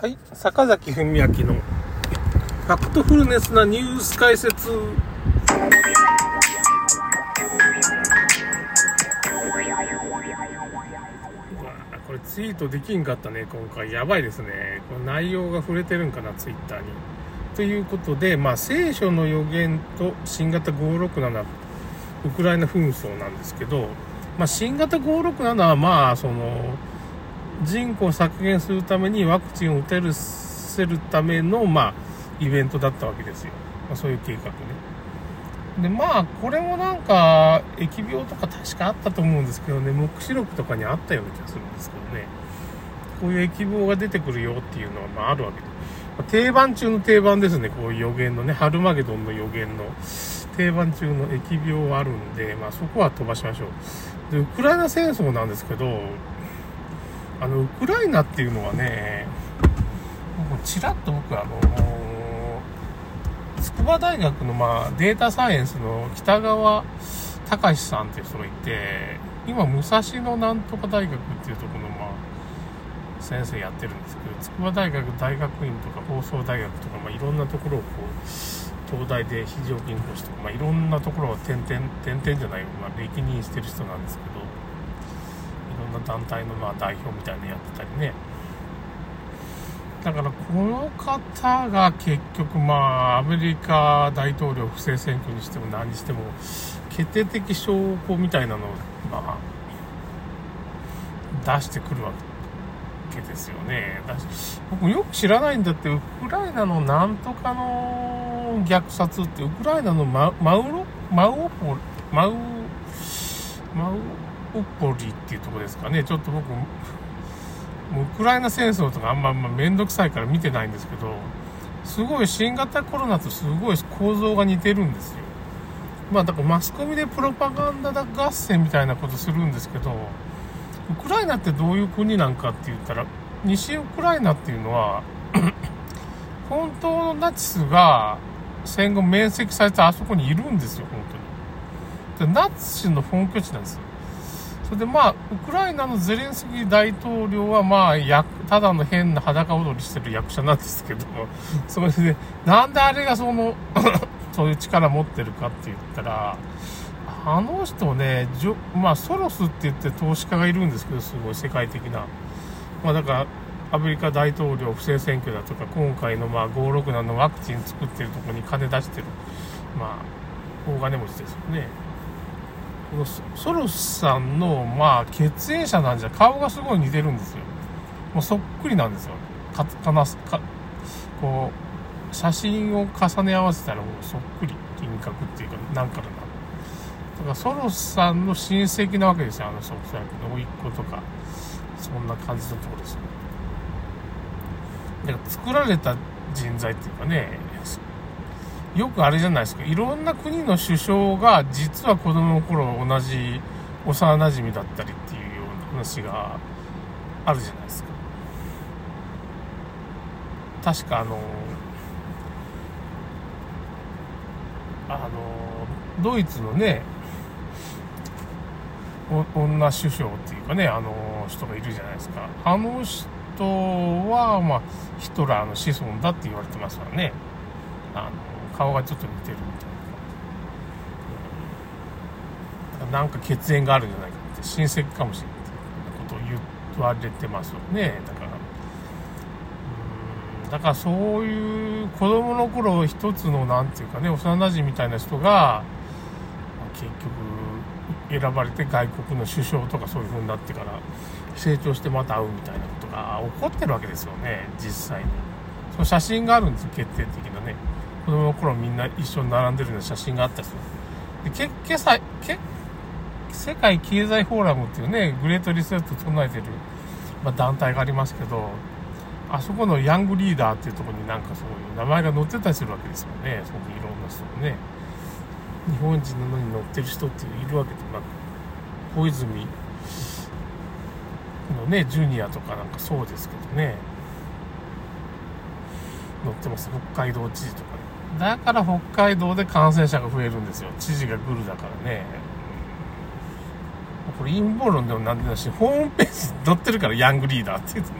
はい、坂崎文明のファクトフルネスなニュース解説。これツイートできんかったね、今回。やばいですね。この内容が触れてるんかな、ツイッターに。ということで、まあ、聖書の予言と新型567、ウクライナ紛争なんですけど、まあ、新型567は、まあ、その、人口を削減するためにワクチンを打てるせるための、まあ、イベントだったわけですよ。まあ、そういう計画ね。で、まあ、これもなんか、疫病とか確かあったと思うんですけどね、目視録とかにあったような気がするんですけどね。こういう疫病が出てくるよっていうのは、まあ、あるわけで。まあ、定番中の定番ですね、こういう予言のね、ハルマゲドンの予言の定番中の疫病はあるんで、まあ、そこは飛ばしましょう。で、ウクライナ戦争なんですけど、あの、ウクライナっていうのはね、もうちらっと僕あの、筑波大学の、まあ、データサイエンスの北川隆さんっていう人がいて、今、武蔵野なんとか大学っていうところの、まあ、先生やってるんですけど、筑波大学大学院とか放送大学とか、まあ、いろんなところをこう、東大で非常勤講師とか、まあ、いろんなところを点々、点々じゃない、まあ、歴任してる人なんですけど、団体のま代表みたいなのやってたりね。だからこの方が結局まあアメリカ大統領不正選挙にしても何にしても決定的証拠みたいなのをまあ出してくるわけですよね。だし僕よく知らないんだってウクライナのなんとかの虐殺ってウクライナのママウロマウオポマウマウオポリっていうとこですかね。ちょっと僕ウクライナ戦争とかあんま、ま、めんどくさいから見てないんですけど、すごい新型コロナとすごい構造が似てるんですよ。まあだからマスコミでプロパガンダ合戦みたいなことするんですけど、ウクライナってどういう国なんかって言ったら、西ウクライナっていうのは、本当のナチスが戦後面積されてあそこにいるんですよ、本当に。ナチスの本拠地なんですよ。それでまあ、ウクライナのゼレンスキー大統領はまあ、や、ただの変な裸踊りしてる役者なんですけど、それで、なんであれがその、そういう力持ってるかって言ったら、あの人ね、じょまあ、ソロスって言って投資家がいるんですけど、すごい世界的な。まあ、だから、アメリカ大統領不正選挙だとか、今回のまあ、567のワクチン作ってるとこに金出してる、まあ、大金持ちですよね。ソロスさんの、まあ、血縁者なんじゃ、顔がすごい似てるんですよ。もうそっくりなんですよ。か、かなす、か、こう、写真を重ね合わせたらもうそっくり、輪郭っていうか、なんからな。だからソロスさんの親戚なわけですよ、あの人、おそらくの甥っ子とか、そんな感じのところですよ。だから作られた人材っていうかね、よくあれじゃないですか。いろんな国の首相が実は子供の頃同じ幼馴染だったりっていうような話があるじゃないですか。確かあの、あの、ドイツのね、女首相っていうかね、あの人がいるじゃないですか。あの人は、まあ、ヒトラーの子孫だって言われてますからね。あの顔がちょっと似てるみたいな。なんか血縁があるんじゃないかって、親戚かもしれないってことを言われてますよね。だから、うん、だからそういう子供の頃一つのなんていうかね、幼馴染みたいな人が、結局選ばれて外国の首相とかそういう風になってから成長してまた会うみたいなことが起こってるわけですよね、実際に。その写真があるんですよ、決定的なね。子供の頃みんな一緒に並んでるような写真があったりする。で、け、今朝、け、世界経済フォーラムっていうね、グレートリセット唱えてる、まあ、団体がありますけど、あそこのヤングリーダーっていうとこになんかそういう名前が載ってたりするわけですよね。そこにいろんな人がね。日本人なのに載ってる人っているわけで、まあ、小泉のね、ジュニアとかなんかそうですけどね。載ってます。北海道知事とかだから北海道で感染者が増えるんですよ。知事がグルだからね。これ陰謀論でもなんでだし、ホームページに載ってるからヤングリーダーって言って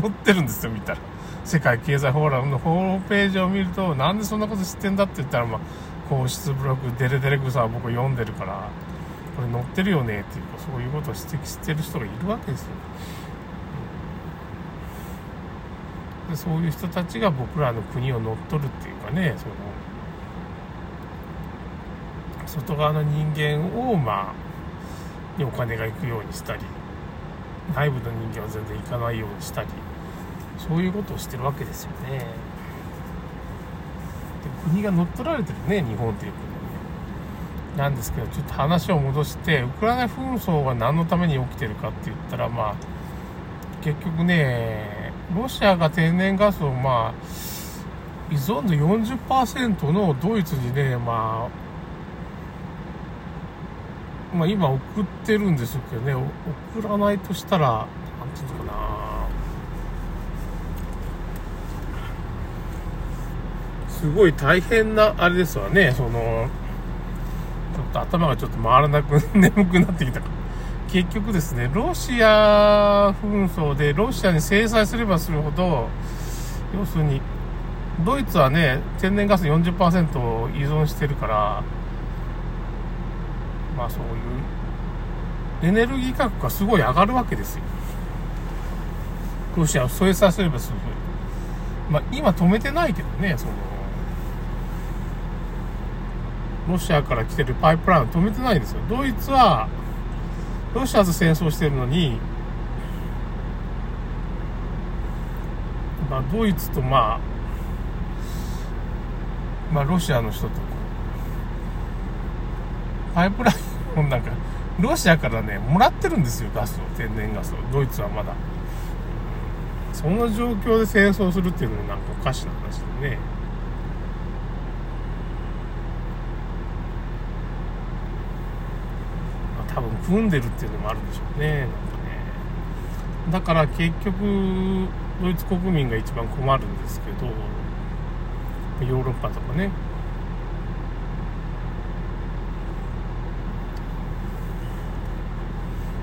載ってるんですよ、見たら。世界経済フォーラムのホームページを見ると、なんでそんなこと知ってんだって言ったら、まあ、皇室ブログ、デレデレ草は僕読んでるから、これ載ってるよねっていうか、そういうことを指摘してる人がいるわけですよ。でそういう人たちが僕らの国を乗っ取るっていうかね、その、外側の人間を、まあ、にお金が行くようにしたり、内部の人間は全然行かないようにしたり、そういうことをしてるわけですよね。で国が乗っ取られてるね、日本っていう国はね。なんですけど、ちょっと話を戻して、ウクライナ紛争が何のために起きてるかって言ったら、まあ、結局ね、ロシアが天然ガスを、まあ、依存度40%のドイツにね、まあ、まあ今送ってるんですけどね、送らないとしたら、なんていうのかな。すごい大変な、あれですわね、その、ちょっと頭がちょっと回らなく、眠くなってきたから。結局ですね、ロシア紛争でロシアに制裁すればするほど、要するに、ドイツはね、天然ガス40%を依存してるから、まあそういうエネルギー価格がすごい上がるわけですよ。ロシアを添えさせればするほどまあ今止めてないけどね、その、ロシアから来てるパイプラインを止めてないんですよ。ドイツは、ロシアと戦争してるのに、まあドイツとまあ、まあロシアの人とパイプラインをなんか、ロシアからね、もらってるんですよ、ガスを、天然ガスを。ドイツはまだ。その状況で戦争するっていうのもなんかおかしな話でね。まあ、多分組んでるっていうのもあるんでしょうね。なんかね。だから結局、ドイツ国民が一番困るんですけど、ヨーロッパとかね、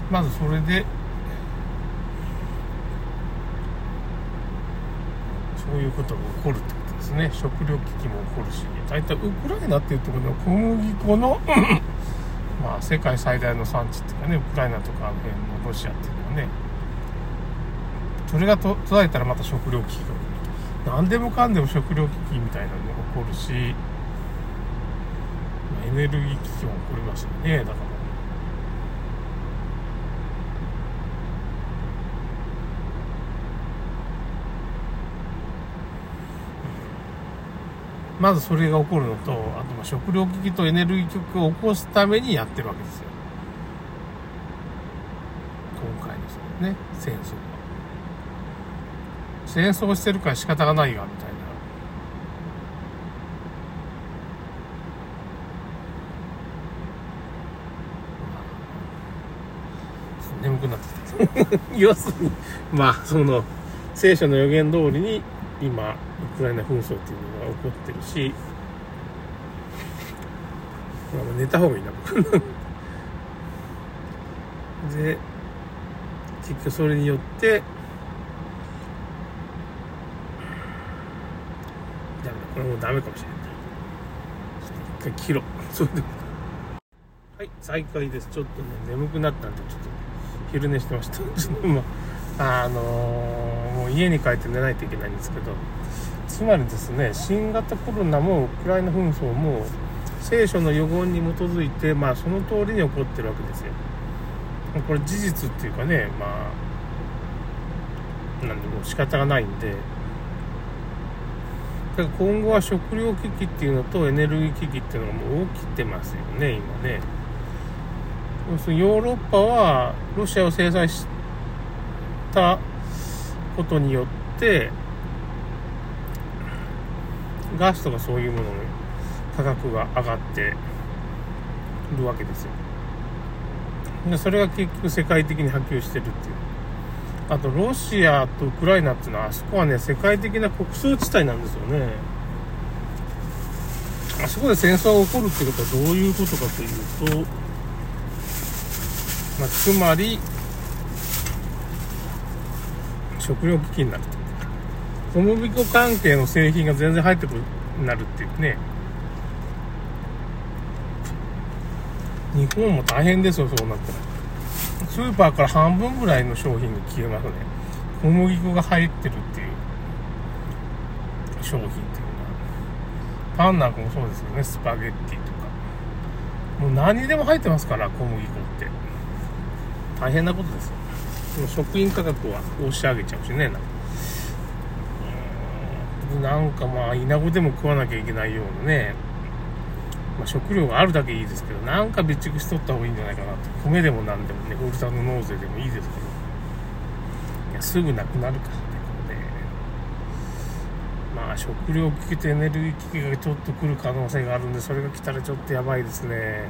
まずそれでそういうことが起こるってことですね食料危機も起こるし大体ウクライナっていうところの小麦粉のまあ世界最大の産地っていうかねウクライナとかあの辺のロシアっていうのはね。それが途絶えたらまた食糧危機が起こる何でもかんでも食糧危機みたいなのが起こるしまエネルギー危機も起こりますよね。だからまずそれが起こるのと、あとま食料危機とエネルギー危機を起こすためにやってるわけですよ。今回のそのね、戦争は。戦争してるから仕方がないが、みたいな。眠くなってきた。要するに、まあ、その、聖書の予言通りに、今、ウクライナ紛争っていうのが起こってるし、まあ、寝た方がいいな、僕。で、結局それによって、ダメだ、これもうダメかもしれない。一回切ろう。それではい、再開です。ちょっとね、眠くなったんで、ちょっと昼寝してました。ちょっとまあ、あのーもう家に帰って寝ないといけないんですけどつまりですね新型コロナもウクライナ紛争も聖書の予言に基づいて、まあ、その通りに起こってるわけですよ。これ事実っていうかね、まあ、なんでも仕方がないんで、だから今後は食料危機っていうのとエネルギー危機っていうのがもう起きてますよね、今ね。要するにヨーロッパはロシアを制裁したことによってガスとかそういうものの価格が上がってるわけですよ。でそれが結局世界的に波及してるっていう。あとロシアとウクライナっていうのはあそこはね世界的な穀倉地帯なんですよね。あそこで戦争が起こるってことはどういうことかというと、まあ、つまり食料危機になると。小麦粉関係の製品が全然入ってくるなるっていうね。日本も大変ですよそうなったら。スーパーから半分ぐらいの商品が消えますね。小麦粉が入ってるっていう。商品っていうのは。パンなんかもそうですよね。スパゲッティとか。もう何にでも入ってますから小麦粉って。大変なことですよ。食品価格は押し上げちゃうしねなんか。なんかまあ稲子でも食わなきゃいけないようなね、まあ、食料があるだけいいですけどなんか備蓄しとった方がいいんじゃないかなと米でも何でもねふるさと納税でもいいですけど。いやすぐなくなるからねこれで。まあ食料危機とエネルギー危機がちょっと来る可能性があるんでそれが来たらちょっとやばいですね。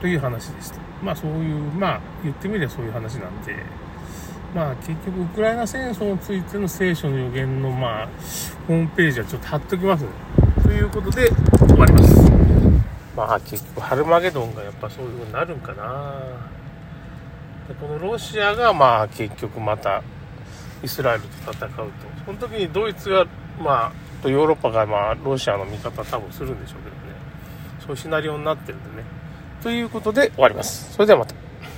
という話でした。まあそういうまあ言ってみればそういう話なんで。まあ結局ウクライナ戦争についての聖書の予言のまあホームページはちょっと貼っときますね。ということで終わります。まあ結局ハルマゲドンがやっぱそういう風になるんかな。でこのロシアがまあ結局またイスラエルと戦うと。その時にドイツがまあとヨーロッパがまあロシアの味方多分するんでしょうけどね。そういうシナリオになってるんでね。ということで終わります。それではまた。